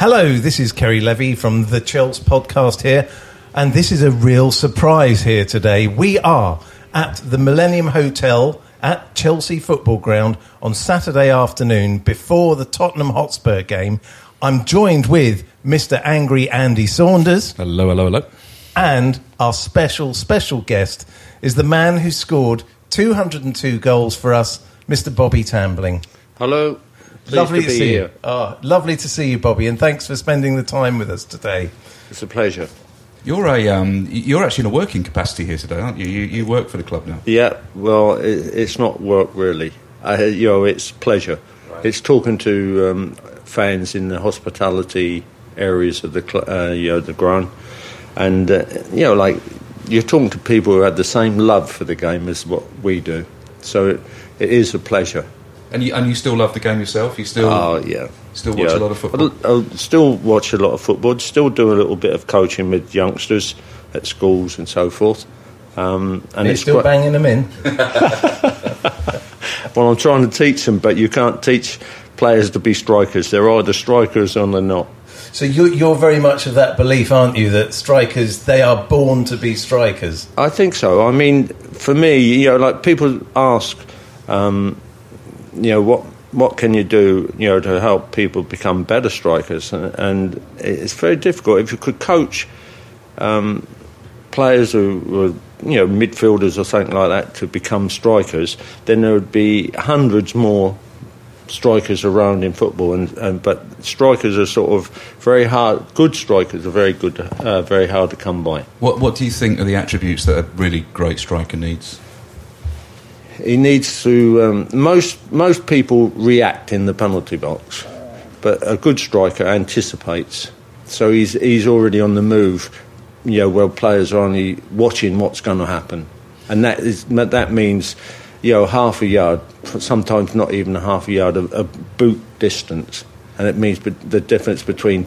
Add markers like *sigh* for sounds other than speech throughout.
Hello, this is Ceri Levy from the Chels podcast here, and this is a real surprise here today. We are at the Millennium Hotel at Chelsea Football Ground on Saturday afternoon before the Tottenham Hotspur game. I'm joined with Mr. Angry Andy Saunders. Hello, hello, hello. And our special, special guest is the man who scored 202 goals for us, Mr. Bobby Tambling. Hello. Pleased lovely to, to, be see here. you. Oh, lovely to see you, Bobby, and thanks for spending the time with us today. It's a pleasure. You're a um, you're actually in a working capacity here today, aren't you? You, you work for the club now. Yeah, well, it, it's not work really. I, you know, it's pleasure. It's talking to um, fans in the hospitality areas of the cl- uh, you know the ground, and uh, you know, like you're talking to people who had the same love for the game as what we do. So it, it is a pleasure. And you and you still love the game yourself. You still Oh yeah. still watch Yeah. a lot of football. I, I still watch a lot of football. Still do a little bit of coaching with youngsters at schools and so forth. Um, and Are you it's still quite- banging them in? *laughs* Well, I'm trying to teach them, but you can't teach players to be strikers. They're either strikers or they're not. So you're, you're very much of that belief, aren't you, that strikers, they are born to be strikers? I think so. I mean, for me, you know, like people ask, um, you know, what what can you do, you know, to help people become better strikers? And, and it's very difficult. If you could coach um, players who were, you know, midfielders or something like that to become strikers, then there would be hundreds more strikers around in football. And, and but strikers are sort of very hard. Good strikers are very good, uh, very hard to come by. What what do you think are the attributes that a really great striker needs? He needs to. Um, most most people react in the penalty box, but a good striker anticipates. So he's he's already on the move. You know, where players are only watching what's going to happen, and that is that means, you know, half a yard, sometimes not even a half a yard, a, a boot distance, and it means the difference between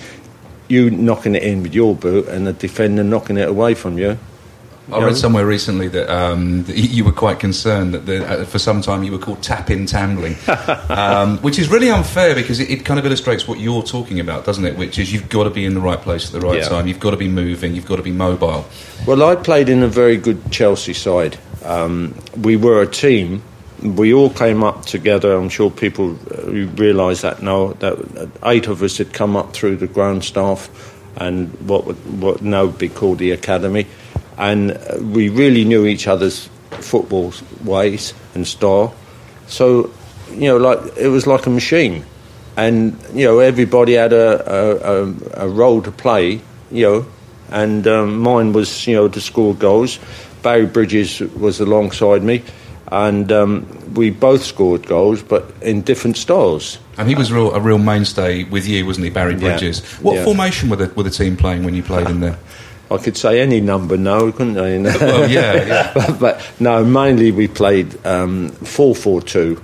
you knocking it in with your boot and the defender knocking it away from you. I read somewhere recently that, um, that you were quite concerned that the, uh, for some time you were called tap-in tambling, *laughs* um, which is really unfair because it, it kind of illustrates what you're talking about, doesn't it? Which is you've got to be in the right place at the right Yeah. time, you've got to be moving, you've got to be mobile. Well, I played in a very good Chelsea side. Um, we were a team. We all came up together. I'm sure people uh, realise that now. That uh, eight of us had come up through the ground staff and what would, what now would be called the academy, and we really knew each other's football ways and style. So, you know, like it was like a machine, and you know everybody had a a, a, role to play. You know, and um, mine was you know to score goals. Barry Bridges was alongside me, and um, we both scored goals, but in different styles. And he was real, a real mainstay with you, wasn't he, Barry Yeah. Bridges? What Yeah. formation were the, were the team playing when you played in there? *laughs* I could say any number now, couldn't I? well, yeah, yeah. *laughs* but, but, no, mainly we played um, 4 4 2,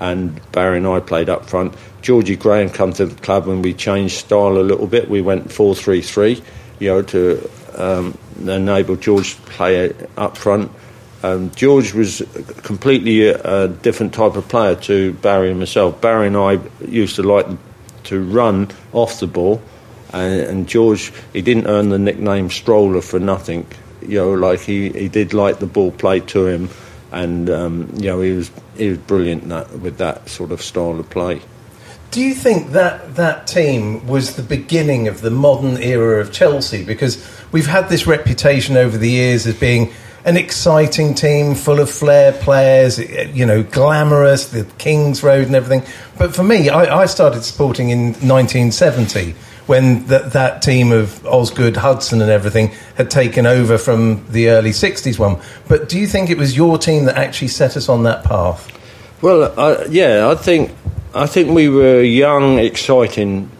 and Barry and I played up front. Georgie Graham come to the club and we changed style a little bit. We went 4 3 3, you know, to um, enable George to play up front. Um, George was completely a, a, different type of player to Barry and myself. Barry and I used to like to run off the ball, and, and George he didn't earn the nickname Stroller for nothing. You know, like he, he did like the ball played to him, and um, you know he was he was brilliant that, with that sort of style of play. Do you think that that team was the beginning of the modern era of Chelsea? Because we've had this reputation over the years as being an exciting team full of flair players, you know, glamorous, the King's Road and everything. But for me, I, I started supporting in 1970 when that that team of Osgood, Hudson, and everything had taken over from the early 60s one. But do you think it was your team that actually set us on that path? Well, uh, yeah, I think I think we were a young, exciting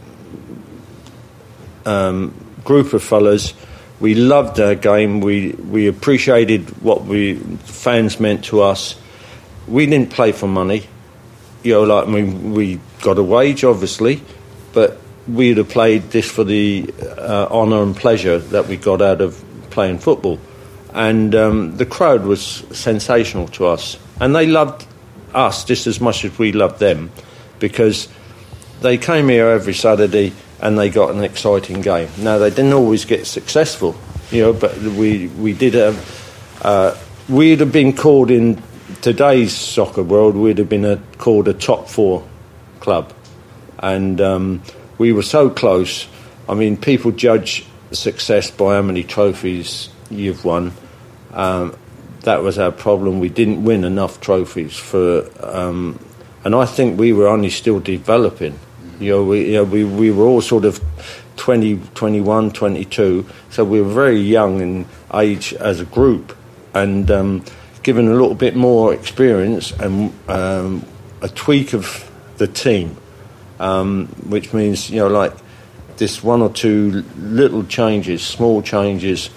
um, group of fellas we loved our game. We we appreciated what we fans meant to us. We didn't play for money, you know. Like I mean, we got a wage, obviously, but we'd have played this for the uh, honour and pleasure that we got out of playing football. And um, the crowd was sensational to us, and they loved us just as much as we loved them, because they came here every Saturday and they got an exciting game. Now they didn't always get successful, you know, but we we did have uh, we'd have been called in today's soccer world we'd have been a, called a top four club, and um, we were so close. I mean, people judge success by how many trophies you've won. Um, that was our problem. We didn't win enough trophies for, um, and I think we were only still developing. You know, we, you know, we, we were all sort of 20, 21, 22, so we were very young in age as a group, and um, given a little bit more experience and um, a tweak of the team, um, which means, you know, like this one or two little changes, small changes,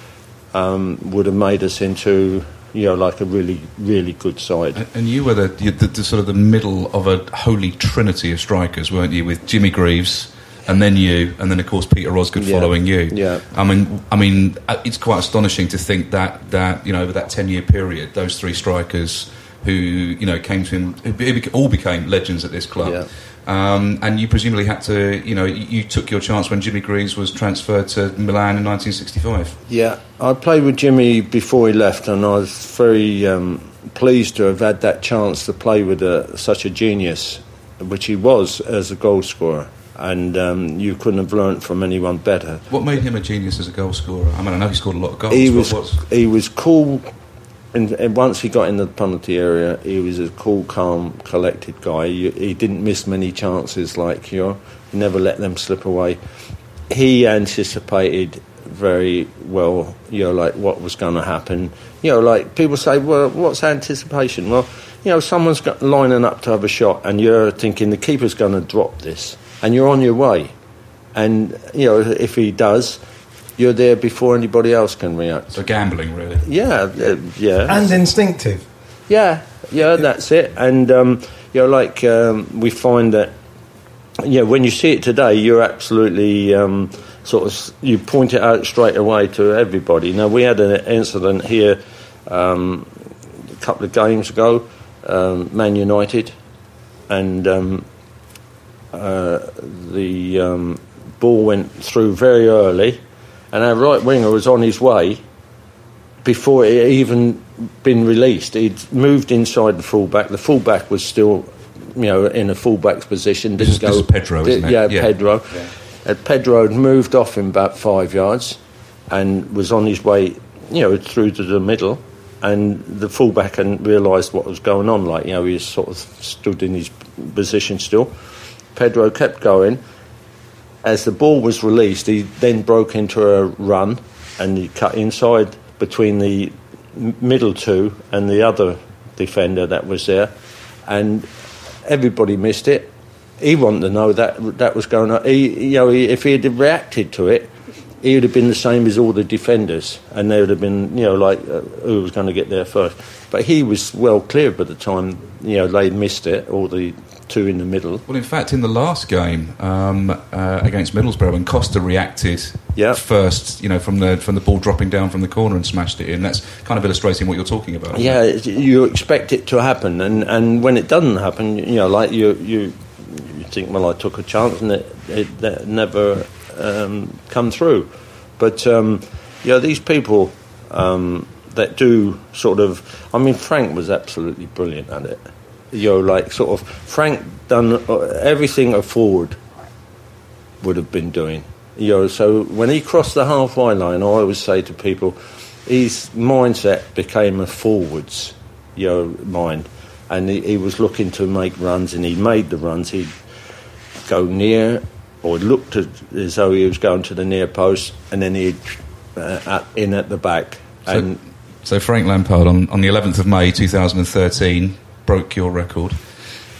um, would have made us into you know, like a really, really good side. And you were the, the, the, sort of the middle of a holy trinity of strikers, weren't you? With Jimmy Greaves, and then you, and then of course Peter Osgood yeah. following you. Yeah. I mean, I mean, uh, it's quite astonishing to think that that you know over that ten year period, those three strikers who you know came to him, who all became legends at this club. Yeah. Um, and you presumably had to, you know, you, took your chance when Jimmy Greaves was transferred to Milan in 1965. Yeah, I played with Jimmy before he left, and I was very um, pleased to have had that chance to play with a, such a genius, which he was as a goal scorer. And um, you couldn't have learnt from anyone better. What made him a genius as a goal scorer? I mean, I know he scored a lot of goals. He was he was cool and, and, once he got in the penalty area, he was a cool, calm, collected guy. He, he didn't miss many chances, like you he never let them slip away. He anticipated very well, you know, like what was going to happen. You know, like people say, well, what's anticipation? Well, you know, someone's got, lining up to have a shot, and you're thinking the keeper's going to drop this, and you're on your way. And you know, if he does, you're there before anybody else can react. So gambling, really. Yeah, uh, yeah. And instinctive. Yeah, yeah, that's it. And um, you know, like um, we find that, yeah, when you see it today, you're absolutely um, sort of you point it out straight away to everybody. Now we had an incident here um, a couple of games ago, um, Man United, and um, uh, the ball went through very early and our right winger was on his way before it even been released. He'd moved inside the fullback. The fullback was still, you know, in a fullback's position. Didn't this, go. This Pedro, did, isn't it? Yeah, yeah. Pedro. Yeah. Uh, Pedro had moved off him about five yards, and was on his way, you know, through to the middle. And the fullback hadn't realised what was going on. Like, you know, he sort of stood in his position still. Pedro kept going as the ball was released, he then broke into a run and he cut inside between the middle two and the other defender that was there, and everybody missed it. He wanted to know that that was going on. He, you know, he, if he had reacted to it, he would have been the same as all the defenders, and they would have been, you know, like uh, who was going to get there first. But he was well clear by the time, you know, they missed it, all the two in the middle. Well, in fact, in the last game um, uh, against Middlesbrough, when Costa reacted Yeah. first, you know, from the from the ball dropping down from the corner and smashed it in, that's kind of illustrating what you're talking about. Yeah, it? you expect it to happen, and, and when it doesn't happen, you know, like you you, you think, well, I took a chance, and it, it that never um, come through. But um, you know, these people um, that do sort of, I mean, Frank was absolutely brilliant at it. You know, like sort of Frank done uh, everything a forward would have been doing. You know, so when he crossed the halfway line, I always say to people, his mindset became a forwards, you know, mind, and he, he was looking to make runs, and he made the runs. He'd go near, or looked as though he was going to the near post, and then he'd uh, at, in at the back, So, and so Frank Lampard on, on the 11th of May 2013 broke your record,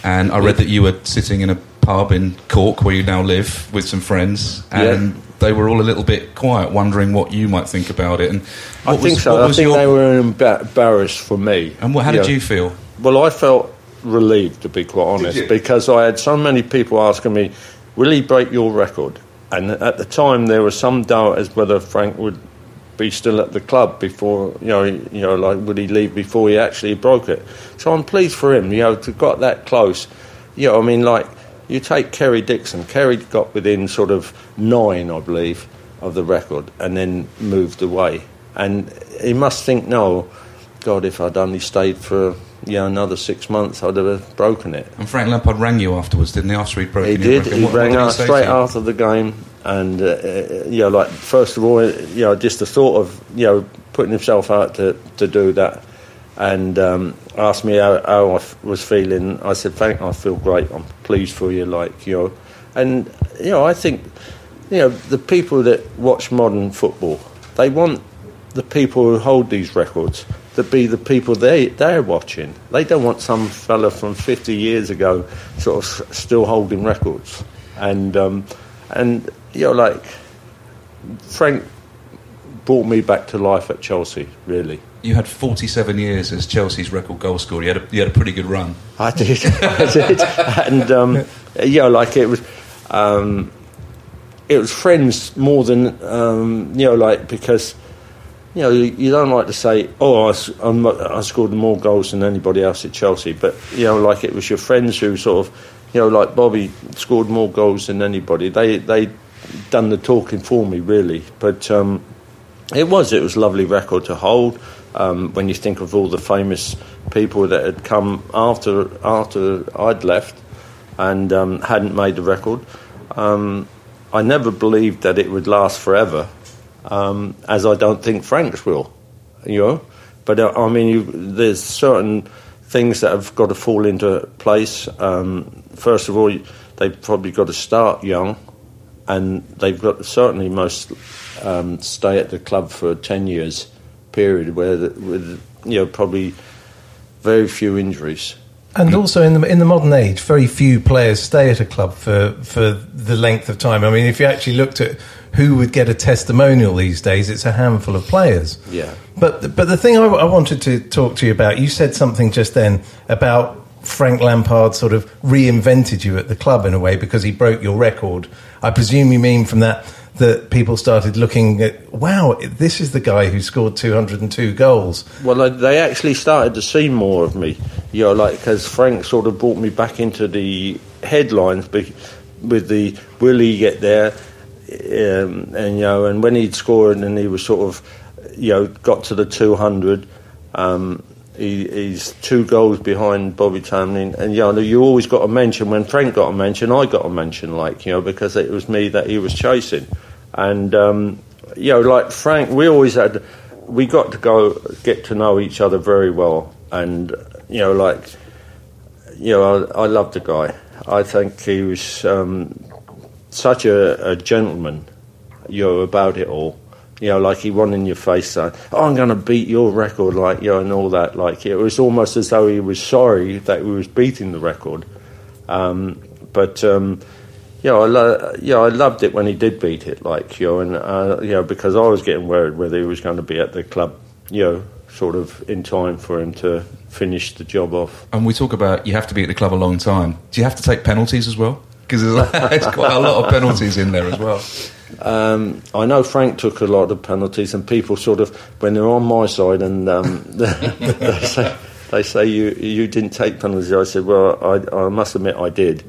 and I read that you were sitting in a pub in Cork where you now live with some friends, and Yeah. they were all a little bit quiet, wondering what you might think about it. And I think was- so. I think your- they were embarrassed for me. And what, how did you feel? Well, I felt relieved, to be quite honest, because I had so many people asking me, "Will he break your record?" And at the time, there was some doubt as whether Frank would be still at the club before, you know, you know, like would he leave before he actually broke it? So I'm pleased for him, you know, to got that close. You know, I mean, like you take Kerry Dixon. Kerry got within sort of nine, I believe, of the record, and then moved away. And he must think, no, God, if I'd only stayed for you know another six months, I'd have broken it. And Frank Lampard rang you afterwards, didn't he? After he'd broken He did. He What- what rang did out straight after the game, and uh, uh, you know, like first of all, you know, just the thought of you know putting himself out to to do that, and um, asked me how, how I f- was feeling. I said, "Frank, I feel great. I'm pleased for you." Like you know, and you know, I think you know the people that watch modern football, they want the people who hold these records to be the people they they're watching. They don't want some fella from 50 years ago sort of still holding records. And um, and you know, like Frank brought me back to life at Chelsea. Really, You had 47 years as Chelsea's record goal scorer. You had a, you had a pretty good run. I did, *laughs* I did, and um, you know, like it was. Um, it was friends more than um, you know, like because you know you, you don't like to say, "Oh, I, I scored more goals than anybody else at Chelsea," but you know, like it was your friends who sort of, you know, like Bobby scored more goals than anybody. They they done the talking for me, really. But um, it was it was a lovely record to hold. Um, when you think of all the famous people that had come after after I'd left and um, hadn't made the record. Um, I never believed that it would last forever, um, as I don't think Frank's will, you know. But uh, I mean, you, there's certain things that have got to fall into place. Um, first of all, they've probably got to start young, and they've got certainly most um, stay at the club for a ten years period where the, with you know probably very few injuries. And also in the in the modern age, very few players stay at a club for, for the length of time. I mean, if you actually looked at who would get a testimonial these days, it's a handful of players. Yeah. But but the thing I, I wanted to talk to you about, you said something just then about Frank Lampard sort of reinvented you at the club in a way because he broke your record. I presume you mean from that that people started looking at, wow, this is the guy who scored 202 goals. Well, they- they actually started to see more of me, you know, like because Frank sort of brought me back into the headlines with the will he get there, um, and you know, and when he'd scored and he was sort of, you know, got to the two hundred. Um, he, he's two goals behind Bobby Tambling, and you know, you always got a mention. When Frank got a mention, I got a mention, like you know, because it was me that he was chasing, and um, you know, like Frank, we always had, we got to go get to know each other very well, and you know, like, you know, I, I love the guy. I think he was um, such a, a gentleman, you know, about it all. You know, like he won in your face saying, "Oh, I'm going to beat your record," like you know, and all that. Like it was almost as though he was sorry that he was beating the record. Um, but um, yeah, I lo- yeah, I loved it when he did beat it, like you know, and uh, you know, because I was getting worried whether he was going to be at the club, you know, sort of in time for him to finish the job off. And we talk about you have to be at the club a long time. Do you have to take penalties as well? Because there's, *laughs* there's quite a lot of penalties in there as well. Um, I know Frank took a lot of penalties, and people sort of, when they're on my side, and um, *laughs* they say, they say you you didn't take penalties. I said, well, I, I must admit I did,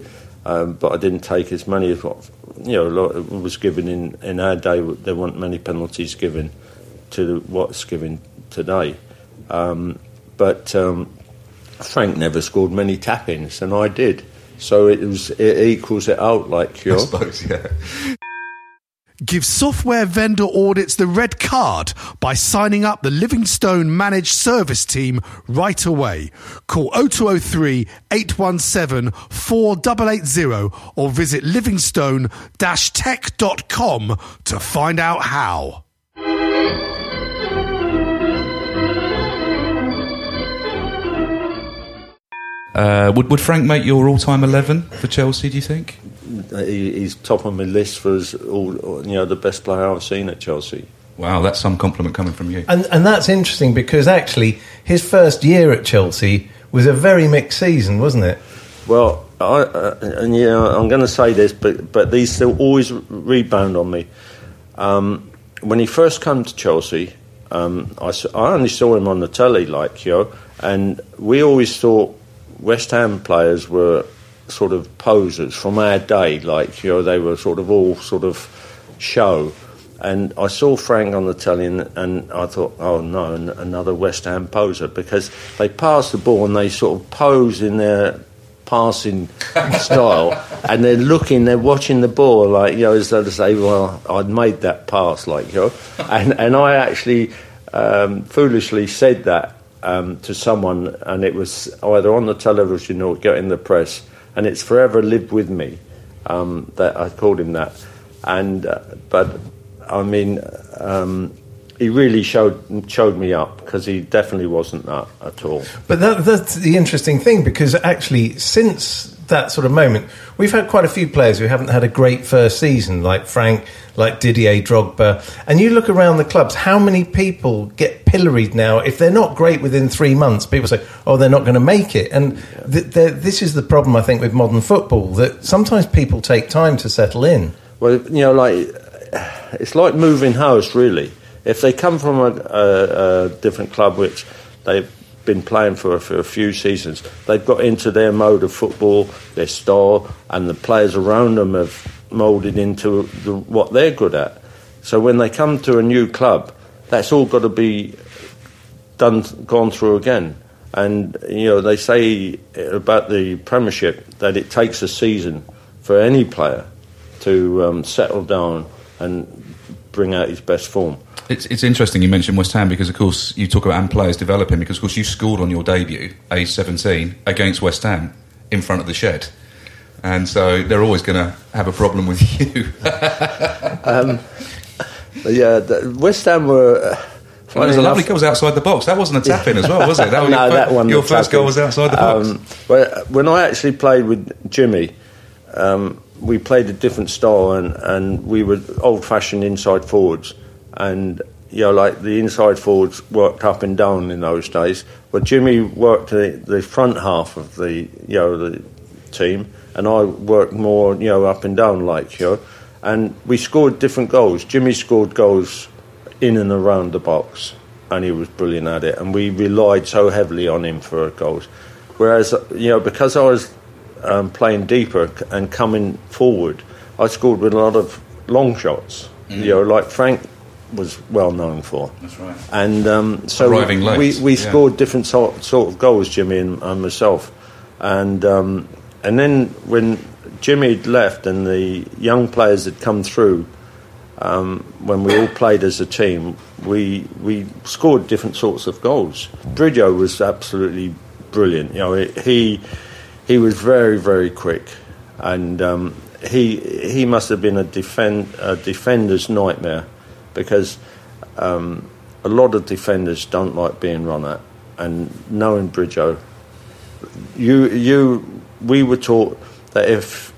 um, but I didn't take as many as what you know was given in, in our day. There weren't many penalties given to what's given today. Um, but um, Frank never scored many tap-ins, and I did. So it was it equals it out, like you I know. suppose, yeah. Give software vendor audits the red card by signing up the Livingstone Managed Service Team right away. Call 0203 817 4880 or visit livingstone-tech.com to find out how. Uh, would, would Frank make your all-time 11 for Chelsea, do you think? He, he's top on my list for as all you know the best player I've seen at Chelsea. Wow, that's some compliment coming from you. And, and that's interesting because actually his first year at Chelsea was a very mixed season, wasn't it? Well, I, uh, and yeah, I'm going to say this, but but these still always rebound on me. Um, when he first came to Chelsea, um, I, s- I only saw him on the telly, like you know, and we always thought West Ham players were sort of posers. From our day, like you know, they were sort of all sort of show. And I saw Frank on the telly, and, and I thought, oh no, another West Ham poser, because they pass the ball and they sort of pose in their passing *laughs* style, and they're looking, they're watching the ball, like you know, as though to say, well, I'd made that pass, like you know, and and I actually um, foolishly said that um, to someone, and it was either on the television or got in the press, and it's forever lived with me um, that I called him that, and uh, but I mean. Um, he really showed showed me up because he definitely wasn't that at all. But that, that's the interesting thing because actually, since that sort of moment, we've had quite a few players who haven't had a great first season, like Frank, like Didier Drogba. And you look around the clubs, how many people get pilloried now? If they're not great within three months, people say, oh, they're not going to make it. And th- th- this is the problem, I think, with modern football that sometimes people take time to settle in. Well, you know, like it's like moving house, really. If they come from a, a, a different club, which they've been playing for, for a few seasons, they've got into their mode of football, their style, and the players around them have moulded into the, what they're good at. So when they come to a new club, that's all got to be done, gone through again. And you know, they say about the Premiership that it takes a season for any player to um, settle down and bring out his best form. It's, it's interesting you mentioned West Ham because, of course, you talk about and players developing because, of course, you scored on your debut, age 17, against West Ham in front of the shed. And so they're always going to have a problem with *laughs* you. But yeah, the, West Ham were. Uh, It was a lovely goal. Was outside the box. That wasn't a tap in as well, was it? That *laughs* was no, your, that one. your first goal was outside the box. Um, well, when I actually played with Jimmy, um, we played a different style, and, and we were old-fashioned inside forwards, and you know, like the inside forwards worked up and down in those days. But Jimmy worked the, the front half of the you know the team, and I worked more you know up and down like you know, and we scored different goals. Jimmy scored goals in and around the box, and he was brilliant at it. And we relied so heavily on him for goals. Whereas, you know, because I was um, playing deeper and coming forward, I scored with a lot of long shots. You know, like Frank was well known for. That's right. And um, so Arriving late, we, we yeah. scored different sort, sort of goals, Jimmy and, and myself. And um, and then when Jimmy had left and the young players had come through, um, when we all played as a team, we we scored different sorts of goals. Bridjo was absolutely brilliant. You know, he he was very very quick, and um, he he must have been a defend a defender's nightmare because um, a lot of defenders don't like being run at, and knowing Bridjo, you you we were taught that if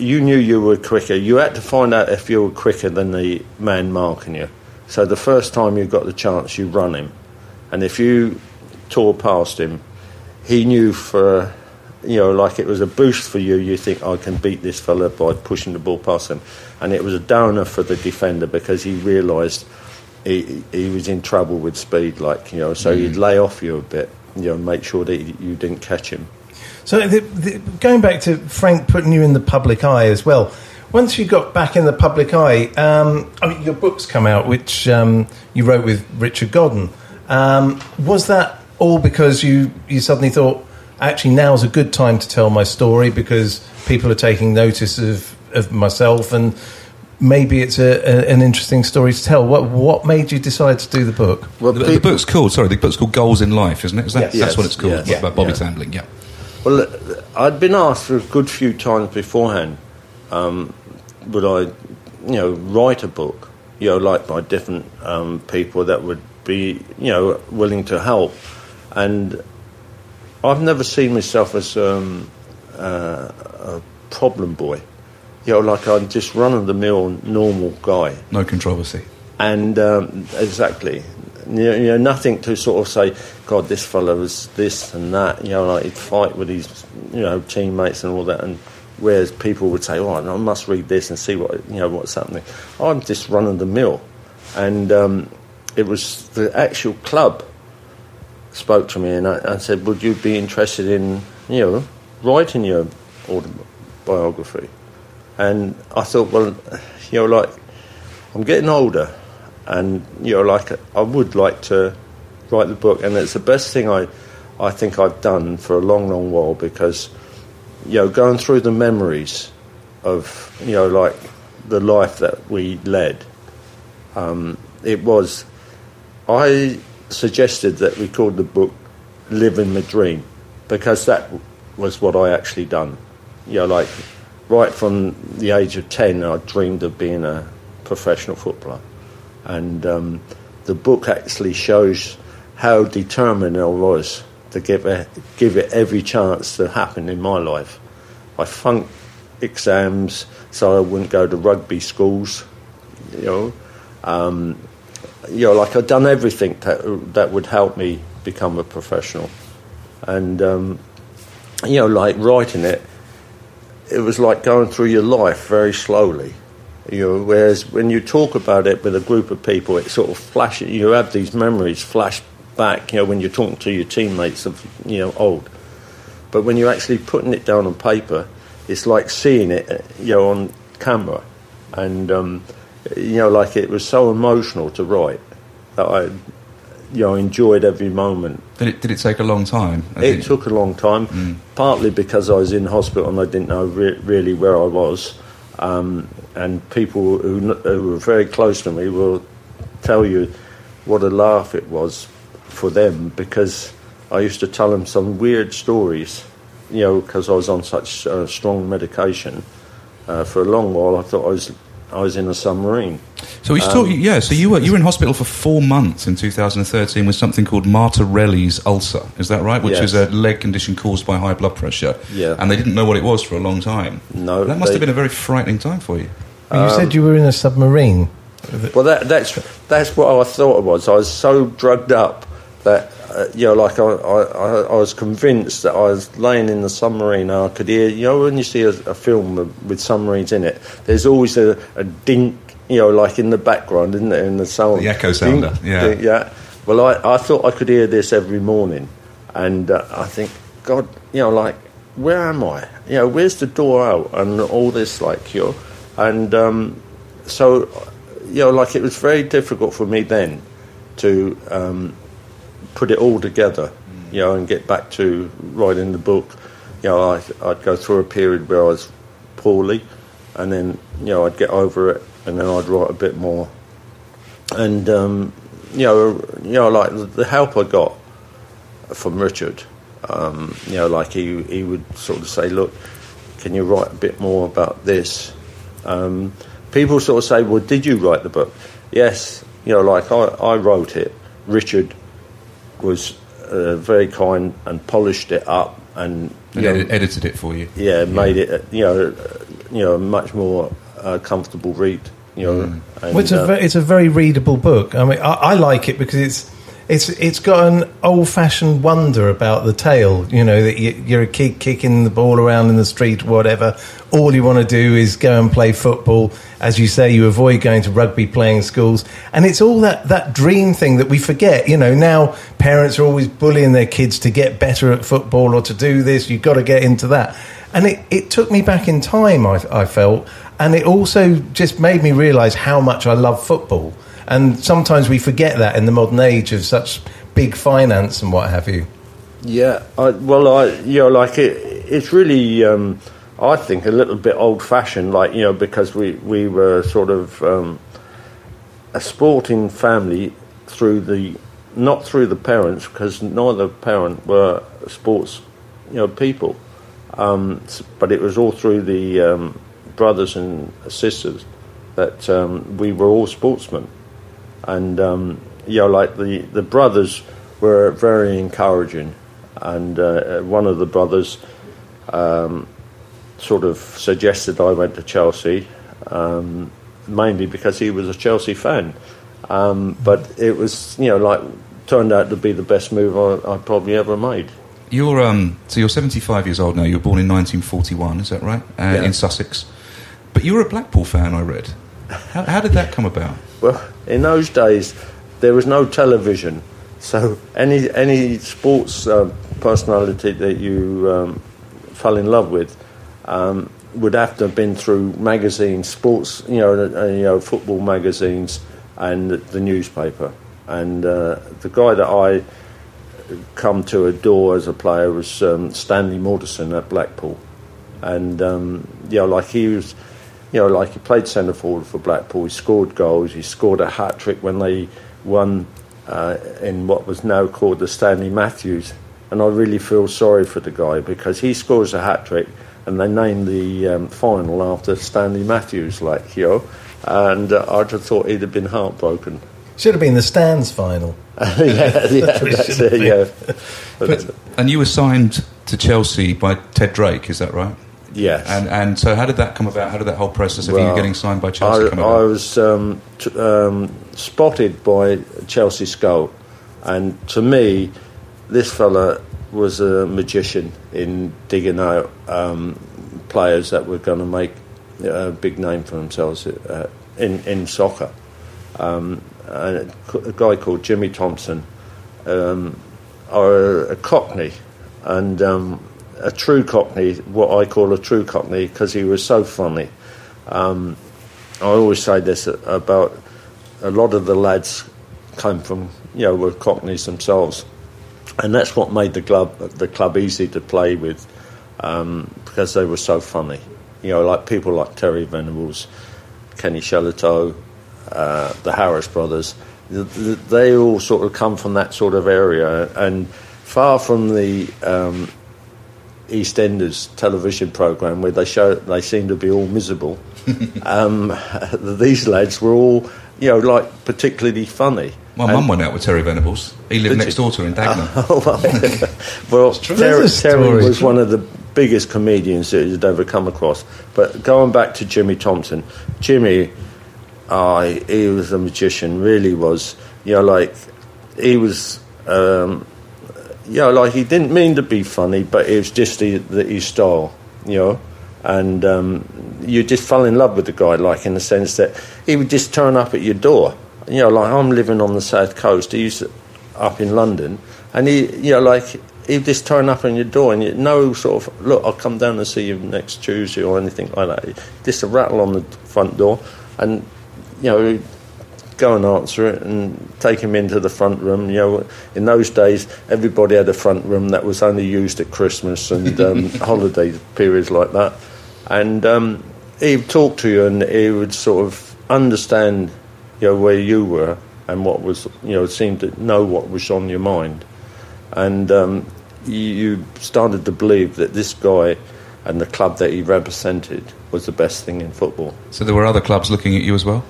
you knew you were quicker. You had to find out if you were quicker than the man marking you. So the first time you got the chance, you run him, and if you tore past him, he knew for you know like it was a boost for you. You think I can beat this fella by pushing the ball past him, and it was a downer for the defender because he realised he, he was in trouble with speed. Like you know, so he'd lay off you a bit, you know, make sure that you you didn't catch him. So, the, the, going back to Frank putting you in the public eye as well. Once you got back in the public eye, um, I mean, your books come out, which um, you wrote with Richard Godden. Um, was that all because you, you suddenly thought, actually, now's a good time to tell my story because people are taking notice of, of myself and maybe it's a, a, an interesting story to tell? What, what made you decide to do the book? Well, The, the book's called, sorry, the book's called Goals in Life, isn't it? Is that, Yes. That's Yes, what it's called, yes. by Bobby Yeah. Tambling, yeah. Well, I'd been asked a good few times beforehand, um, would I, you know, write a book, you know, like by different um, people that would be, you know, willing to help. And I've never seen myself as um, uh, a problem boy. You know, like I'm just run of the mill normal guy. No controversy. And um, exactly, you know, nothing to sort of say, God, this fellow was this and that. You know, like he'd fight with his, you know, teammates and all that. And whereas people would say, oh, I must read this and see what you know what's happening. I'm just running the mill, and um, it was the actual club spoke to me and I, I said, would you be interested in, you know, writing your autobiography? And I thought, well, you know, like I'm getting older, and you know, like I would like to write the book, and it's the best thing I, I think I've done for a long, long while because, you know, going through the memories of you know, like the life that we led. Um, it was, I suggested that we called the book "Living the Dream" because that was what I actually done. You know, like right from the age of 10, I dreamed of being a professional footballer. And um, the book actually shows how determined I was to give it, give it every chance to happen in my life. I funked exams so I wouldn't go to rugby schools, you know. Um, you know, like I'd done everything that, that would help me become a professional. And, um, you know, like writing it, it was like going through your life very slowly. You know, whereas when you talk about it with a group of people, it sort of flashes. You have these memories flash back. You know, when you're talking to your teammates of you know old. But when you're actually putting it down on paper, it's like seeing it, you know, on camera, and um, you know, like it was so emotional to write that I, you know, enjoyed every moment. Did it, did it take a long time? I It think- took a long time, partly because I was in hospital and I didn't know re- really where I was. Um, and people who, who were very close to me will tell you what a laugh it was for them because I used to tell them some weird stories, you know, because I was on such uh, strong medication. Uh, for a long while, I thought I was I was in a submarine. So we should talk. Um, yeah. So you were you were in hospital for four months in 2013 with something called Martorell's ulcer. Is that right? Which Yes. is a leg condition caused by high blood pressure. Yeah. And they didn't know what it was for a long time. No, That must they- have been a very frightening time for you. you said you were in a submarine. Well, that, that's that's what I thought it was. I was so drugged up that uh, you know, like I, I, I was convinced that I was laying in the submarine and I could hear. You know, when you see a, a film with, submarines in it, there's always a, a dink. You know, like in the background, isn't there? In the sound, The echo sounder, Dink, yeah. dink, yeah. Well, I, I thought I could hear this every morning, and uh, I think, God, you know, like where am I? You know, where's the door out and all this, like you know, and um, so you know, like it was very difficult for me then to um, put it all together, you know, and get back to writing the book. You know, I, I'd go through a period where I was poorly, and then you know I'd get over it, and then I'd write a bit more. And um, you know, you know, like the, the help I got from Richard, um, you know, like he he would sort of say, look, can you write a bit more about this? Um, people sort of say, well, did you write the book? Yes, you know, like I, I wrote it. Richard was uh, very kind and polished it up and, And know, edi- edited it for you. yeah, made it, uh, you know, uh, you know, a much more uh, comfortable read. You know, Mm. and, Well, it's, a uh, ve- it's a very readable book. I mean, I, I like it because it's it's it's got an old fashioned wonder about the tale. You know that you're a kid kicking the ball around in the street, whatever. All you want to do is go and play football. As you say, you avoid going to rugby playing schools, and it's all that that dream thing that we forget. You know, now parents are always bullying their kids to get better at football or to do this. You've got to get into that, and it, it took me back in time. I, I felt, and it also just made me realise how much I love football. And sometimes we forget that in the modern age of such big finance and what have you. Yeah, I, well, I you know, like it, it's really, um, I think, a little bit old-fashioned. Like you know, because we we were sort of um, a sporting family through the not through the parents because neither parent were sports, you know, people. Um, but it was all through the um, brothers and sisters that um, we were all sportsmen and um, you know, like the, the brothers were very encouraging, and uh, one of the brothers um, sort of suggested I went to Chelsea, um, mainly because he was a Chelsea fan. Um, but it was, you know, like turned out to be the best move I, I probably ever made. You're um, so you're 75 years old now. You were born in 1941, is that right? Uh, Yeah. In Sussex. But you were a Blackpool fan, I read. How, how did that come about? Well, in those days, there was no television, so any any sports uh, personality that you um, fell in love with um, would have to have been through magazines, sports, you know, uh, you know, football magazines, and the, newspaper. And uh, the guy that I come to adore as a player was um, Stanley Mortensen at Blackpool, and um, you know, like he was, you know, like he played centre forward for Blackpool. He scored goals. He scored a hat trick when they won uh, in what was now called the Stanley Matthews. And I really feel sorry for the guy because he scores a hat trick, and they named the um, final after Stanley Matthews, like you. And uh, I just thought he'd have been heartbroken. Should have been the stands final. *laughs* yeah, yeah, *laughs* that's it, yeah. But, And you were signed to Chelsea by Ted Drake, is that right? yes. And and so how did that come about? How did that whole process of you getting signed by Chelsea I, come about? I was um, t- um, spotted by Chelsea Scout, and to me, this fella was a magician in digging out um, players that were going to make a big name for themselves uh, in in soccer. Um, and a guy called Jimmy Thompson, um, are a Cockney, and um, a true Cockney, what I call a true Cockney, because he was so funny. Um, I always say this about a lot of the lads came from, you know, were Cockneys themselves, and that's what made the club the club easy to play with, um, because they were so funny. You know, like people like Terry Venables, Kenny Shellito, uh, the Harris brothers. th- th- They all sort of come from that sort of area, and far from the um, EastEnders television program where they show they seem to be all miserable. *laughs* um, *laughs* these lads were all, you know, like particularly funny. My mum went out with Terry Venables. He lived next you? door to her in *laughs* Dagenham. Oh, well, *laughs* well Terry, There's Terry story. was one of the biggest comedians that you'd ever come across. But going back to Jimmy Thompson, Jimmy, uh, he was a magician, really was. You know, like, he was, um, you know, like, he didn't mean to be funny, but it was just the, the, his style, you know. And um, you just fell in love with the guy, like, in the sense that he would just turn up at your door. You know, like, I'm living on the south coast. He's up in London, and he, you know, like he'd just turn up on your door, and you no sort of look. I'll come down and see you next Tuesday or anything like that. Just a rattle on the front door, and you know, go and answer it and take him into the front room. You know, in those days, everybody had a front room that was only used at Christmas and um, *laughs* holiday periods like that. And um, he'd talk to you, and he would sort of understand, you know, where you were and what was, you know, seemed to know what was on your mind. And um, you, started to believe that this guy and the club that he represented was the best thing in football. So there were other clubs looking at you as well?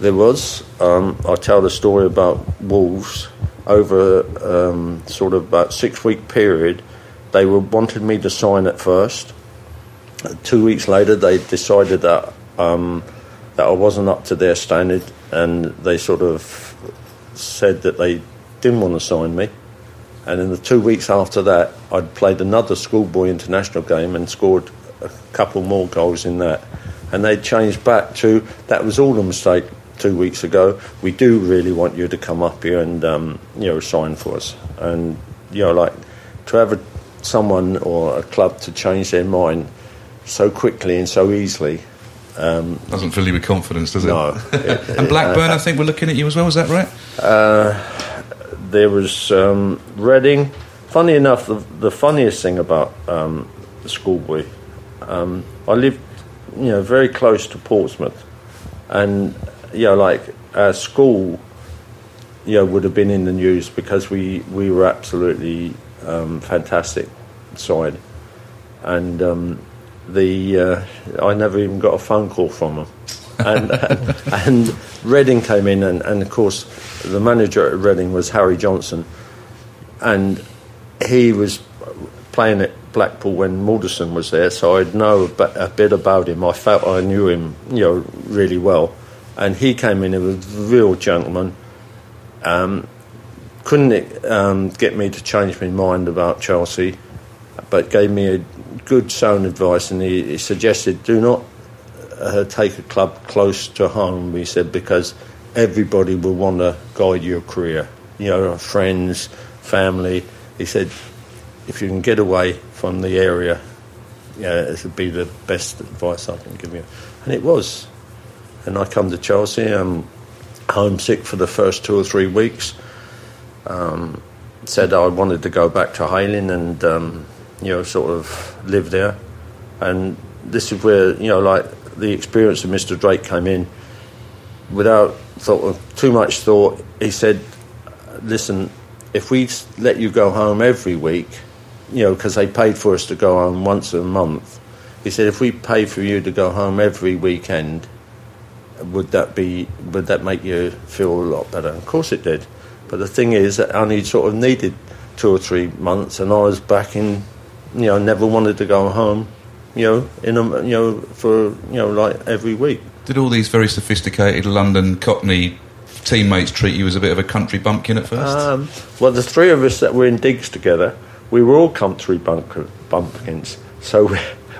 There was. Um, I tell the story about Wolves over um, sort of about six week period. They were wanted me to sign at first, two weeks later, they decided that um, that I wasn't up to their standard, and they sort of said that they didn't want to sign me. And in the two weeks after that, I'd played another schoolboy international game and scored a couple more goals in that. And they changed back to that was all a mistake two weeks ago. We do really want you to come up here and um, you know sign for us. And you know, like to have a, someone or a club to change their mind so quickly and so easily. Um, Doesn't fill you with confidence, does it? No. *laughs* and Blackburn, I think, we're looking at you as well. Is that right? there was um, Reading. Funny enough, the, the funniest thing about um, schoolboy, um, I lived, you know, very close to Portsmouth, and you know, like our school, you know, would have been in the news because we we were absolutely um, fantastic side, and um, the uh, I never even got a phone call from them. and, and, *laughs* and Reading came in, and, and of course, the manager at Reading was Harry Johnston, and he was playing at Blackpool when Alderson was there, so I'd know a bit, a bit about him. I felt I knew him, you know, really well, and he came in. He was a real gentleman. Um, couldn't um, get me to change my mind about Chelsea, but gave me a good sound advice, and he, he suggested do not uh, take a club close to home. He said because everybody will want to guide your career. You know, friends, family. He said if you can get away from the area, yeah, it would be the best advice I can give you. And it was. And I come to Chelsea. I'm homesick for the first two or three weeks. Um, said I wanted to go back to Hayling and um, you know sort of live there. And this is where you know like the experience of Mr. Drake came in without thought of too much thought. He said, "Listen, if we let you go home every week, you know, because they paid for us to go home once a month." He said, "If we pay for you to go home every weekend, would that be would that make you feel a lot better?" Of course it did. But the thing is, I only sort of needed two or three months, and I was back in. You know, never wanted to go home. You know, in a, you know for you know like every week. Did all these very sophisticated London Cockney teammates treat you as a bit of a country bumpkin at first? Um, well, the three of us that were in digs together, we were all country bumpkins. So *laughs* we,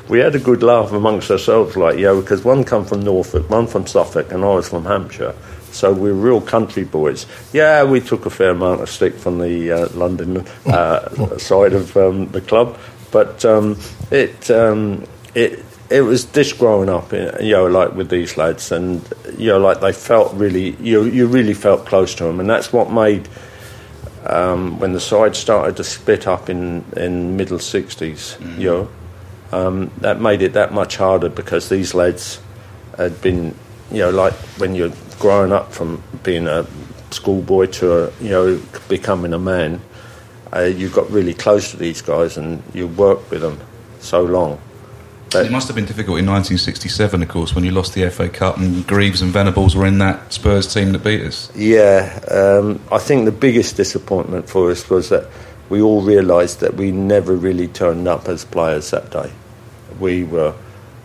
we had a good laugh amongst ourselves, like, yeah, because one come from Norfolk, one from Suffolk, and I was from Hampshire. So we were real country boys. Yeah, we took a fair amount of stick from the uh, London uh, *laughs* side of um, the club, but um, it um, it it was just growing up, you know, like with these lads, and you know, like they felt really, you you really felt close to them, and that's what made um, when the side started to split up in in middle 60s you know, um, that made it that much harder because these lads had been, you know, like when you're growing up from being a schoolboy to a, you know becoming a man, uh, you got really close to these guys and you worked with them so long. But it must have been difficult in 1967, of course, when you lost the FA Cup and Greaves and Venables were in that Spurs team that beat us. Yeah, um, I think the biggest disappointment for us was that we all realised that we never really turned up as players that day. We were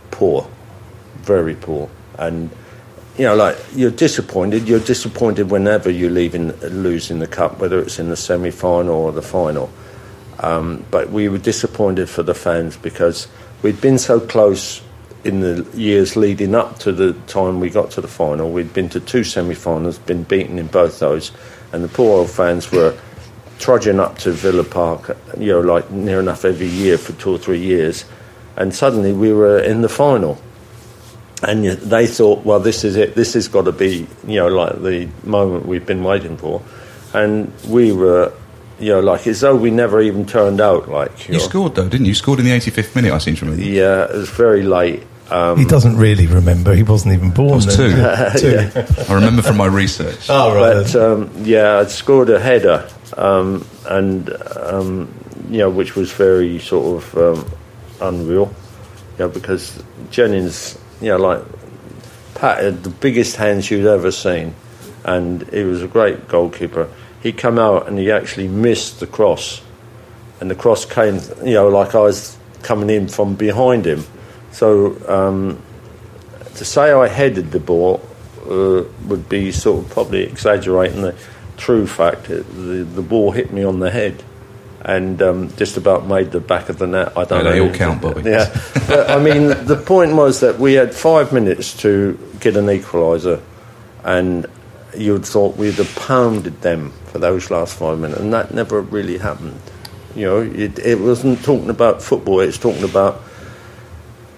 poor, very poor, and you know, like you're disappointed. You're disappointed whenever you leave in losing the cup, whether it's in the semi-final or the final. Um, but we were disappointed for the fans because we'd been so close in the years leading up to the time we got to the final. We'd been to two semi-finals, been beaten in both those, and the poor old fans were trudging up to Villa Park, you know, like near enough every year for two or three years, and suddenly we were in the final. And they thought, well, this is it. This has got to be, you know, like the moment we've been waiting for. And we were, you know, like as though we never even turned out. Like, you, You know. scored, though, didn't you? You scored in the 85th minute, I seem to remember. Yeah, it was very late. Um, He doesn't really remember. He wasn't even born. I was then. *laughs* *laughs* two. I remember from my research. Oh, right. but um, yeah, I'd scored a header, um, and um, you know, which was very sort of um, unreal, you know, because Jennings, you know, like Pat had the biggest hands you'd ever seen, and he was a great goalkeeper. He come out and he actually missed the cross, and the cross came, you know, like I was coming in from behind him. So um, to say I headed the ball uh, would be sort of probably exaggerating the true fact. The, the ball hit me on the head and um, just about made the back of the net. I don't Yeah, know. they all count, Bobby. Yeah, but I mean, *laughs* the point was that we had five minutes to get an equaliser, and you'd thought we'd have pounded them for those last five minutes, and that never really happened. You know, it, it wasn't talking about football; it's talking about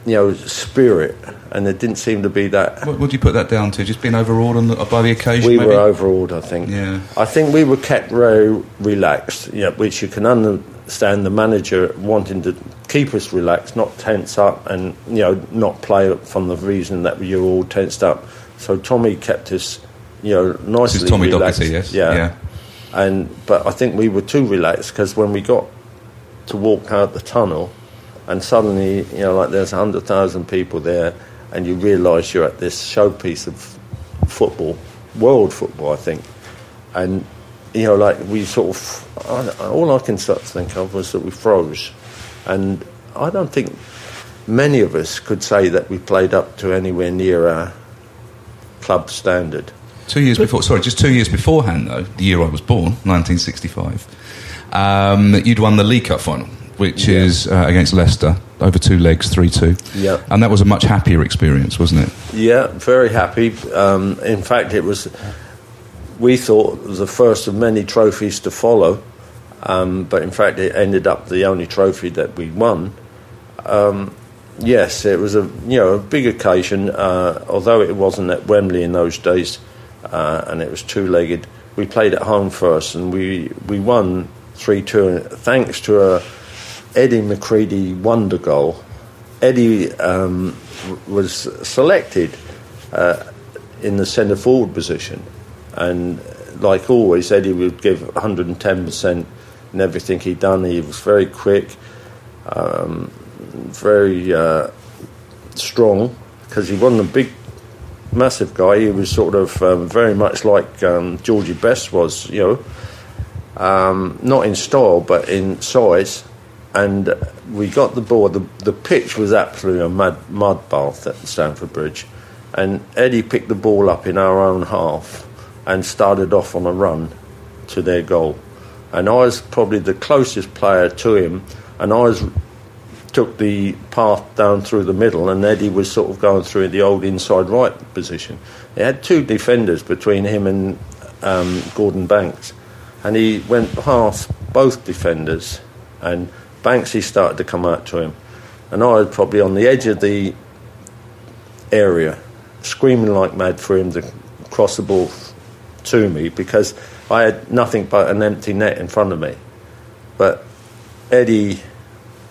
you know spirit, and there didn't seem to be that. What would you put that down to? Just being overawed on the, uh, by the occasion? We maybe? were overawed, I think. Yeah. I think we were kept very relaxed, yeah, which you can understand the manager wanting to keep us relaxed, not tense up, and you know not play from the reason that we were all tensed up. So Tommy kept us, you know, nicely This is Tommy relaxed. Docherty, yes. Yeah. Yeah. And but I think we were too relaxed because when we got to walk out the tunnel, and suddenly you know like there's hundred thousand people there, and you realise you're at this showpiece of football, world football, I think, and you know like we sort of I, all I can start to think of was that we froze, and I don't think many of us could say that we played up to anywhere near our club standard. Two years before, sorry, just two years beforehand, though, the year I was born, 1965, um, you'd won the League Cup final, which Yeah. is uh, against Leicester, over two legs, 3 2. Yeah. And that was a much happier experience, wasn't it? Yeah, very happy. Um, in fact, it was. We thought it was the first of many trophies to follow, um, but in fact, it ended up the only trophy that we won. Um, yes, it was a you know a big occasion. Uh, although it wasn't at Wembley in those days, uh, and it was two-legged. We played at home first, and we we won three-two, thanks to a Eddie McCreadie wonder goal. Eddie um, was selected uh, in the centre forward position, and like always, Eddie would give 110% in everything he'd done. He was very quick, um, very uh, strong, because he wasn't a big, massive guy. He was sort of um, very much like um, Georgie Best was, you know, um, not in style but in size. And we got the ball. The, the pitch was absolutely a mud, mud bath at Stamford Bridge. And Eddie picked the ball up in our own half and started off on a run to their goal. And I was probably the closest player to him. And I was took the path down through the middle, and Eddie was sort of going through the old inside right position. He had two defenders between him and um, Gordon Banks, and he went past both defenders, and Banksy started to come out to him, and I was probably on the edge of the area, screaming like mad for him to cross the ball to me because I had nothing but an empty net in front of me. But Eddie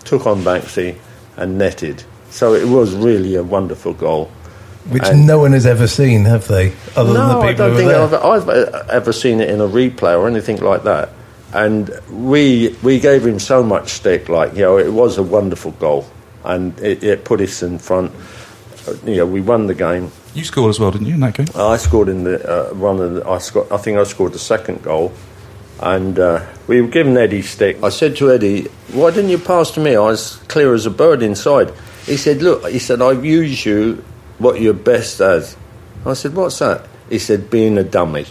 took on Banksy and netted. So it was really a wonderful goal. Which And- no one has ever seen, have they? Other than the no, people I don't think there. I've, I've uh, ever seen it in a replay or anything like that. And we we gave him so much stick, like you know, it was a wonderful goal, and it, it put us in front. You know, we won the game. You scored as well, didn't you, in that game? I scored in the uh, one of the, I scored, I think I scored the second goal, and uh, we were given Eddie stick. I said to Eddie, "Why didn't you pass to me? I was clear as a bird inside." He said, "Look," he said, "I've used you what you're best at." I said, "What's that?" He said, "Being a dummy."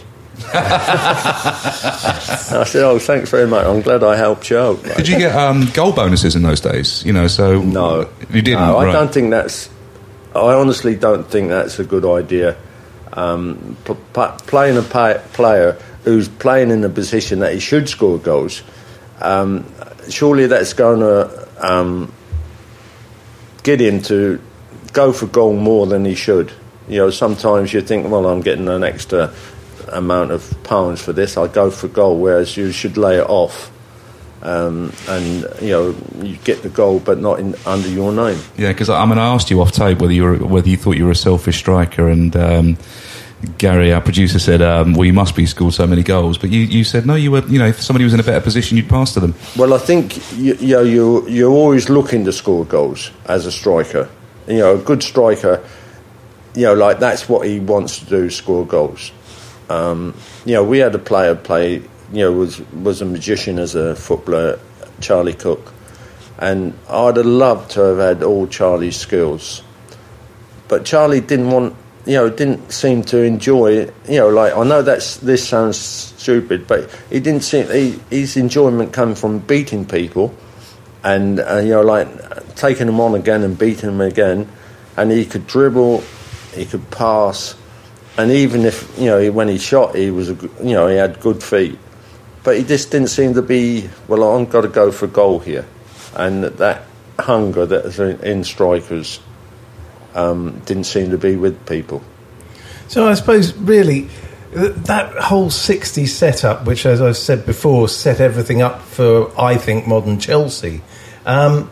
I said, "Oh, thanks very much. I'm glad I helped you out." Did you get um, goal bonuses in those days? You know, so No, you didn't. No, I right. don't think that's. I honestly don't think that's a good idea. Um, p- p- playing a player who's playing in a position that he should score goals, um, surely that's going to um, get him to go for goal more than he should. You know, sometimes you think, well, I'm getting an extra amount of pounds for this. I'll go for goal, whereas you should lay it off. Um, and you know you get the goal, but not in, under your name. Yeah, because I, I mean, I asked you off tape whether you were whether you thought you were a selfish striker, and um, Gary, our producer, said, um, "Well, you must be scored so many goals." But you, you said no, you were. You know, if somebody was in a better position, you'd pass to them. Well, I think you, you know you you're always looking to score goals as a striker. You know, a good striker, you know, like that's what he wants to do: score goals. Um, you know, we had a player play. You know, was was a magician as a footballer, Charlie Cooke, and I'd have loved to have had all Charlie's skills, but Charlie didn't want. You know, didn't seem to enjoy. You know, like I know that's this sounds stupid, but he didn't seem. He, his enjoyment came from beating people, and uh, you know, like taking them on again and beating them again, and he could dribble, he could pass, and even if you know when he shot, he was you know he had good feet, but he just didn't seem to be. Well, I've got to go for a goal here, and that hunger that is in in strikers um, didn't seem to be with people. So I suppose really that whole 60s setup, which as I've said before, set everything up for I think modern Chelsea. Um,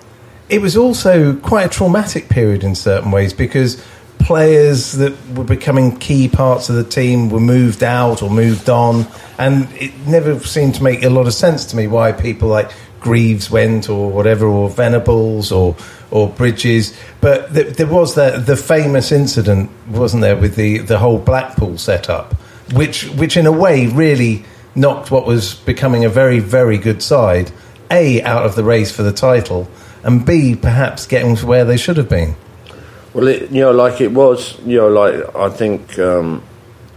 it was also quite a traumatic period in certain ways because players that were becoming key parts of the team were moved out or moved on, and it never seemed to make a lot of sense to me why people like Greaves went or whatever, or Venables or or Bridges. But th- there was that the famous incident, wasn't there, with the, the whole Blackpool setup, which which in a way really knocked what was becoming a very very good side a out of the race for the title, and b perhaps getting to where they should have been. Well, it, you know, like it was, you know, like I think um,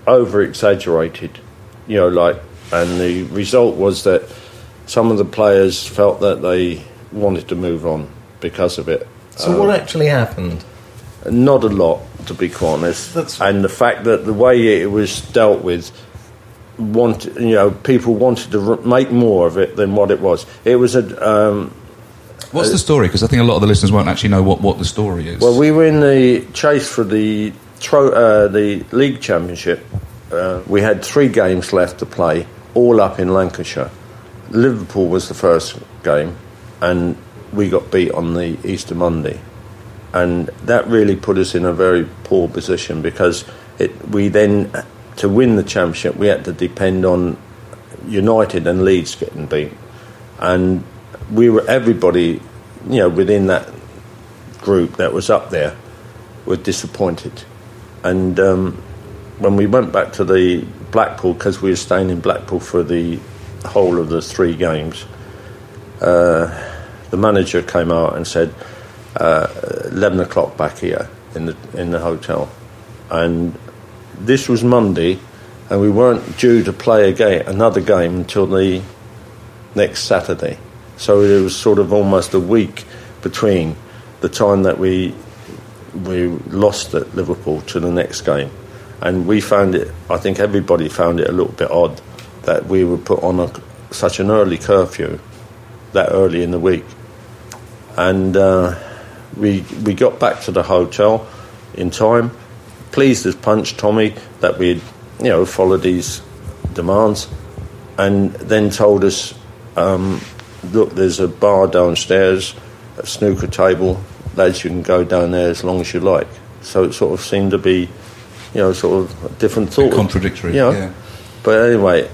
over exaggerated, you know, like, and the result was that some of the players felt that they wanted to move on because of it. So what actually happened? Not a lot, to be quite honest. That's- and the fact that the way it was dealt with, wanted, you know, people wanted to make more of it than what it was. It was a. Um, What's the story? Because I think a lot of the listeners won't actually know what, what the story is. Well, we were in the chase for the tro- uh, the league championship. Uh, we had three games left to play, all up in Lancashire. Liverpool was the first game, and we got beat on the Easter Monday, and that really put us in a very poor position because it, we then to win the championship we had to depend on United and Leeds getting beat, and we were everybody, you know, within that group that was up there were disappointed. And um, when we went back to the Blackpool, because we were staying in Blackpool for the whole of the three games, uh, the manager came out and said, uh, 11 o'clock back here in the, in the hotel. And this was Monday, and we weren't due to play a game, another game until the next Saturday. So it was sort of almost a week between the time that we we lost at Liverpool to the next game, and we found it. I think everybody found it a little bit odd that we were put on a, such an early curfew that early in the week, and uh, we we got back to the hotel in time. Pleased as punch, Tommy, that we'd you know followed these demands, and then told us, um, look, there's a bar downstairs, a snooker table. Lads, you can go down there as long as you like. So it sort of seemed to be, you know, sort of a different thought. contradictory, You know? yeah. But anyway,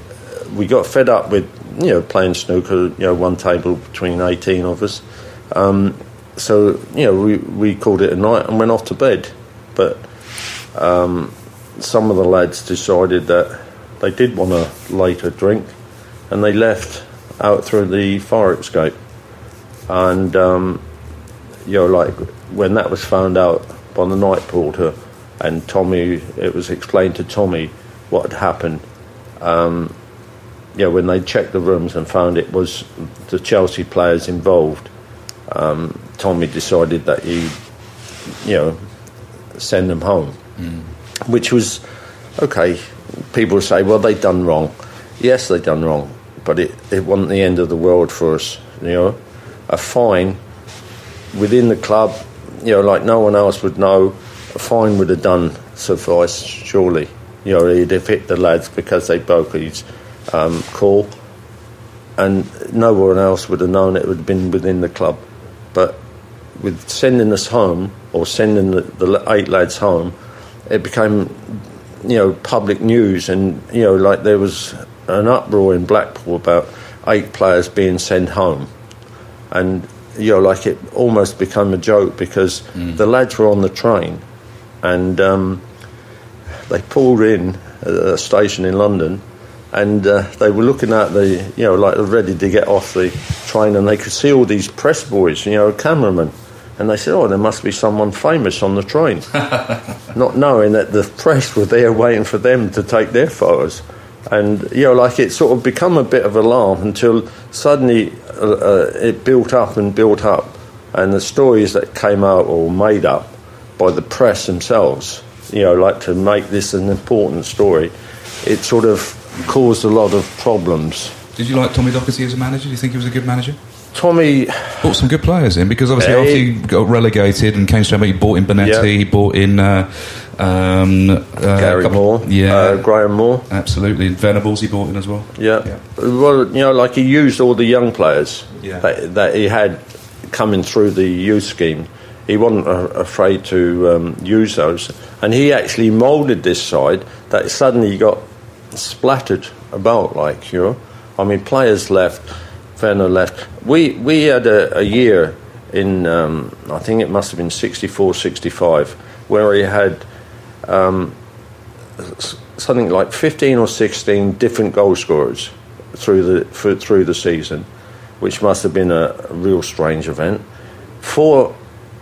we got fed up with, you know, playing snooker, you know, one table between 18 of us. Um, so, you know, we, we called it a night and went off to bed. But um, some of the lads decided that they did want a later drink and they left out through the fire escape. And, um, you know, like when that was found out by the night porter and Tommy, it was explained to Tommy what had happened. Um, yeah, when they checked the rooms and found it was the Chelsea players involved, um, Tommy decided that he, you know, send them home, which was okay. People say, well, they done wrong. Yes, they done wrong, but it, it wasn't the end of the world for us. You know, a fine within the club, you know, like no one else would know, a fine would have done suffice, surely. You know, he'd have hit the lads because they broke his um, call, and no one else would have known it would have been within the club. But with sending us home, or sending the, the eight lads home, it became, you know, public news, and, you know, like there was an uproar in Blackpool about eight players being sent home. And you know, like it almost became a joke because the lads were on the train, and um, they pulled in at a station in London, and uh, they were looking at the, you know, like ready to get off the train, and they could see all these press boys, you know, cameramen, and they said, "Oh, there must be someone famous on the train," *laughs* not knowing that the press were there waiting for them to take their photos. And you know, like it sort of become a bit of alarm until suddenly uh, uh, it built up and built up, and the stories that came out or made up by the press themselves, you know, like to make this an important story, it sort of caused a lot of problems. Did you like Tommy Docherty as a manager? Do you think he was a good manager? Tommy, Bought some good players in because obviously Yeah, after he- he got relegated and came straight back, he bought in Benetti, Yeah. he bought in uh, um, uh, Gary couple- Moore, yeah, uh, Graham Moore, absolutely. Venables he bought in as well. yeah. Yeah. Well, you know, like he used all the young players Yeah. that, that he had coming through the youth scheme. He wasn't uh, afraid to um, use those, and he actually moulded this side that suddenly got splattered about. Like you know, I mean, players left, Werner left. We we had a, a year in um, I think it must have been 64, 65, where he had s- something like 15 or 16 different goal scorers through the for, through the season, which must have been a, a real strange event. Four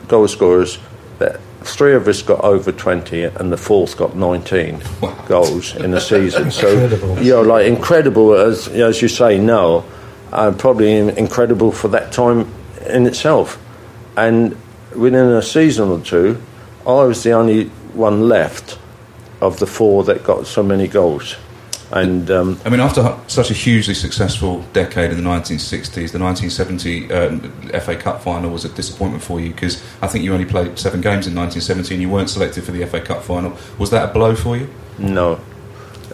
goal scorers that three of us got over 20 and the fourth got 19 goals in a season. Incredible. So, you know, like incredible as as you say now, uh, probably incredible for that time in itself. And within a season or two, I was the only one left of the four that got so many goals. And um, I mean, after such a hugely successful decade in the 1960s, the 1970 uh, FA Cup final was a disappointment for you because I think you only played seven games in 1970 and you weren't selected for the FA Cup final. Was that a blow for you? no,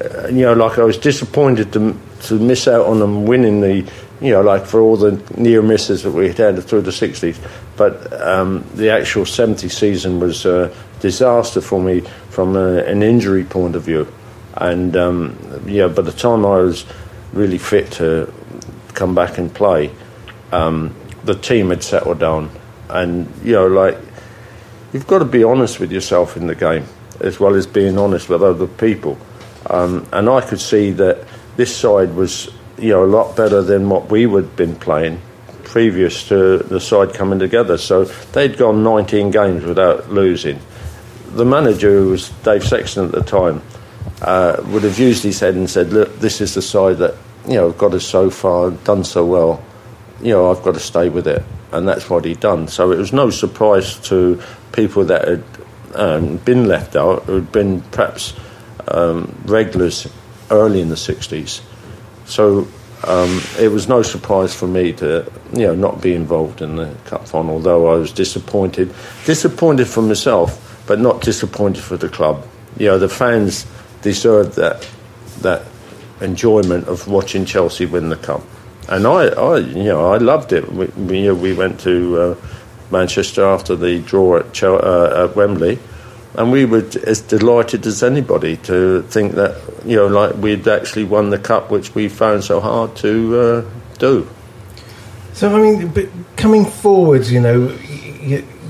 uh, you know, like I was disappointed to to miss out on them winning the, you know, like for all the near misses that we had had through the 60s. But um, the actual 70 season was a disaster for me from a, an injury point of view. And um, yeah, by the time I was really fit to come back and play, um, the team had settled down. And you know, like you've got to be honest with yourself in the game as well as being honest with other people. Um, and I could see that this side was, you know, a lot better than what we would have been playing previous to the side coming together. So they'd gone 19 games without losing. The manager, who was Dave Sexton at the time, uh, would have used his head and said, "Look, this is the side that you know got us so far, done so well. You know, I've got to stay with it." And that's what he'd done. So it was no surprise to people that had um, been left out, who had been perhaps um, regulars early in the 60s. So um, it was no surprise for me to, you know, not be involved in the cup final. Although I was disappointed, disappointed for myself, but not disappointed for the club. You know, the fans deserve that that enjoyment of watching Chelsea win the cup, and I, I you know, I loved it. We, we, you know, we went to uh, Manchester after the draw at, Chel- uh, at Wembley. And we were as delighted as anybody to think that, you know, like we'd actually won the cup, which we found so hard to uh, do. So I mean, coming forwards, you know,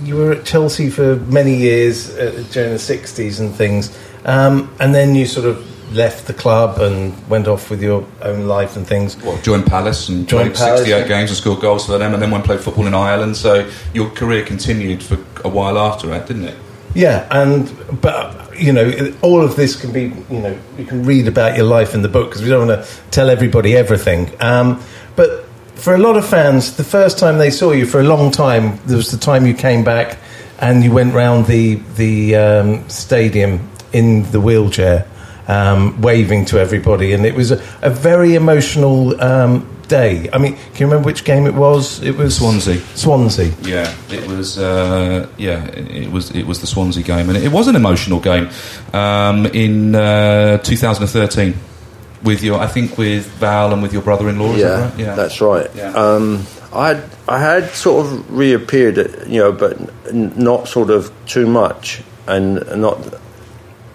you were at Chelsea for many years uh, during the '60s and things, um, and then you sort of left the club and went off with your own life and things. Well, joined Palace and Joined played Palace, 68 yeah. games and scored goals for them, and then went and played football in Ireland. So your career continued for a while after that, didn't it? Yeah, and but you know, all of this can be you know you can read about your life in the book because we don't want to tell everybody everything. Um, but for a lot of fans, the first time they saw you for a long time, there was the time you came back and you went round the the um, stadium in the wheelchair, um, waving to everybody, and it was a, a very emotional. Um, Day. I mean, can you remember which game it was? It was Swansea. Swansea. Yeah, it was. Uh, yeah, it, was. It was the Swansea game, and it, was an emotional game um, in uh, 2013 with your, I think, with Val and with your brother-in-law. Yeah, that right? Yeah, that's right. Yeah. Um, I had, I had sort of reappeared, you know, but n- not sort of too much, and not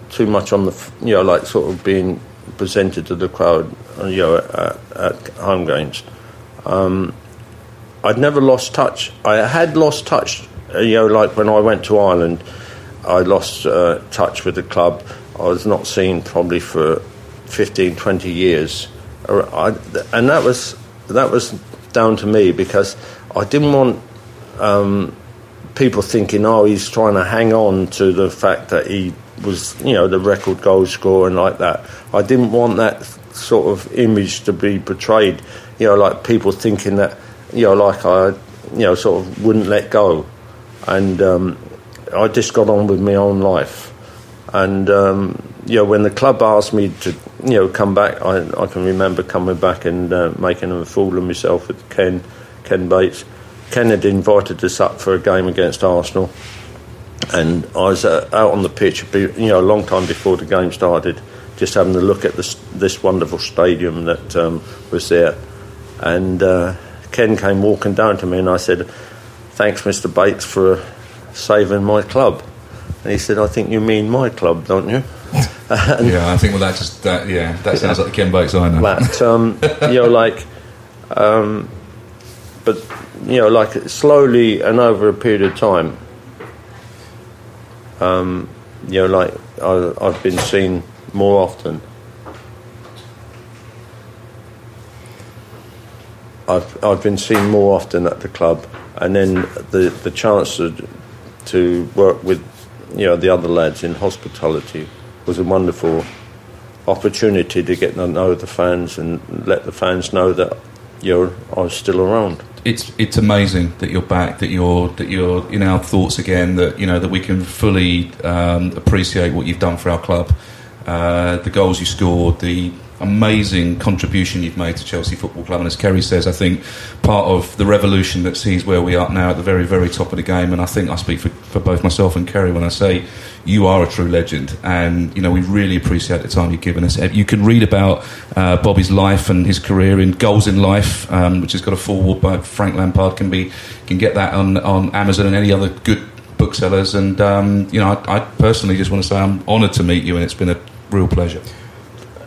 too much on the, f- you know, like sort of being presented to the crowd, you know, at, at home games. Um, I'd never lost touch. I had lost touch, uh, you know, like when I went to Ireland, I lost uh, touch with the club. I was not seen probably for 15, 20 years. And that was, that was down to me because I didn't want um, people thinking, oh, he's trying to hang on to the fact that he was, you know, the record goal scorer and like that. I didn't want that sort of image to be portrayed, you know, like people thinking that, you know, like I, you know, sort of wouldn't let go. And um, I just got on with my own life. And, um, you know, when the club asked me to, you know, come back, I, I can remember coming back and uh, making a fool of myself with Ken, Ken Bates. Ken had invited us up for a game against Arsenal. And I was uh, out on the pitch, you know, a long time before the game started, just having a look at this, this wonderful stadium that um, was there. And uh, Ken came walking down to me, and I said, "Thanks, Mr. Bates, for saving my club." And he said, "I think you mean my club, don't you?" *laughs* yeah, I think well that just that yeah that sounds like the Ken Bates I know. But um, you know, *laughs* like, um, but you know, like slowly and over a period of time, um, you know, like I, I've been seen more often. I've I've been seen more often at the club, and then the the chance to to work with you know the other lads in hospitality was a wonderful opportunity to get to know the fans and let the fans know that you're still around. It's it's amazing that you're back, that you're that you're in our thoughts again, that you know that we can fully um, appreciate what you've done for our club, uh, the goals you scored, the amazing contribution you've made to Chelsea Football Club. And as Ceri says, I think part of the revolution that sees where we are now at the very, very top of the game. And I think I speak for, for both myself and Ceri when I say you are a true legend. And, you know, we really appreciate the time you've given us. You can read about uh, Bobby's life and his career in Goals in Life, um, which has got a foreword by Frank Lampard. Can be can get that on, on Amazon and any other good booksellers. And, um, you know, I, I personally just want to say I'm honoured to meet you and it's been a real pleasure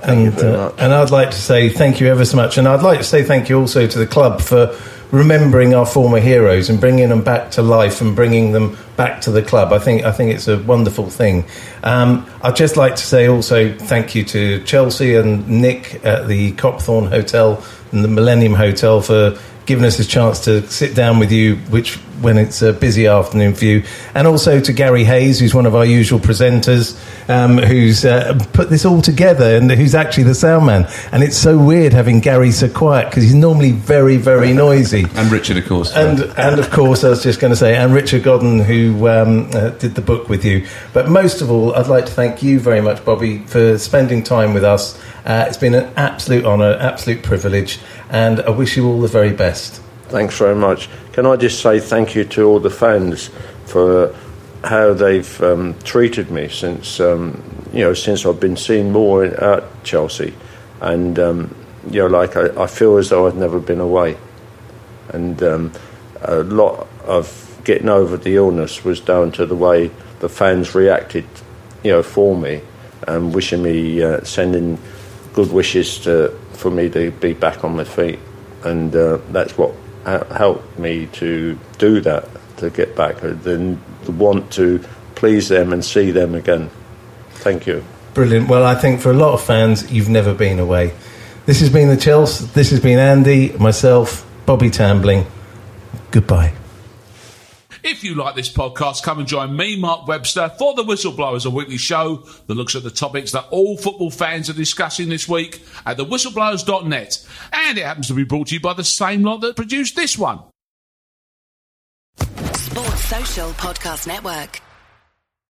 and uh, and I'd like to say thank you ever so much, and I'd like to say thank you also to the club for remembering our former heroes and bringing them back to life and bringing them back to the club. I think I think it's a wonderful thing. Um, I'd just like to say also thank you to Chelsea and Nick at the Copthorne Hotel and the Millennium Hotel for giving us a chance to sit down with you, which when it's a busy afternoon for you, and also to Gary Hayes, who's one of our usual presenters, um, who's uh, put this all together and who's actually the sound man. And it's so weird having Gary so quiet because he's normally very, very noisy. *laughs* and Richard, of course. And, and of course, I was just going to say, and Richard Godden, who um, uh, did the book with you. But most of all, I'd like to thank you very much, Bobby, for spending time with us. Uh, it's been an absolute honour, absolute privilege, and I wish you all the very best. Thanks very much. Can I just say thank you to all the fans for how they've um, treated me since um, you know since I've been seen more at Chelsea, and um, you know like I, I, feel as though I've never been away, and um, a lot of getting over the illness was down to the way the fans reacted, you know, for me and wishing me uh, sending good wishes to, for me to be back on my feet, and uh, that's what helped me to do that, to get back, then want to please them and see them again. Thank you. Brilliant. Well, I think for a lot of fans, you've never been away. This has been the Chelsea. This has been Andy, myself, Bobby Tambling. Goodbye. If you like this podcast, come and join me, Mark Webster, for the Whistleblowers, a weekly show that looks at the topics that all football fans are discussing this week at thewhistleblowers.net. And it happens to be brought to you by the same lot that produced this one. Sports Social Podcast Network.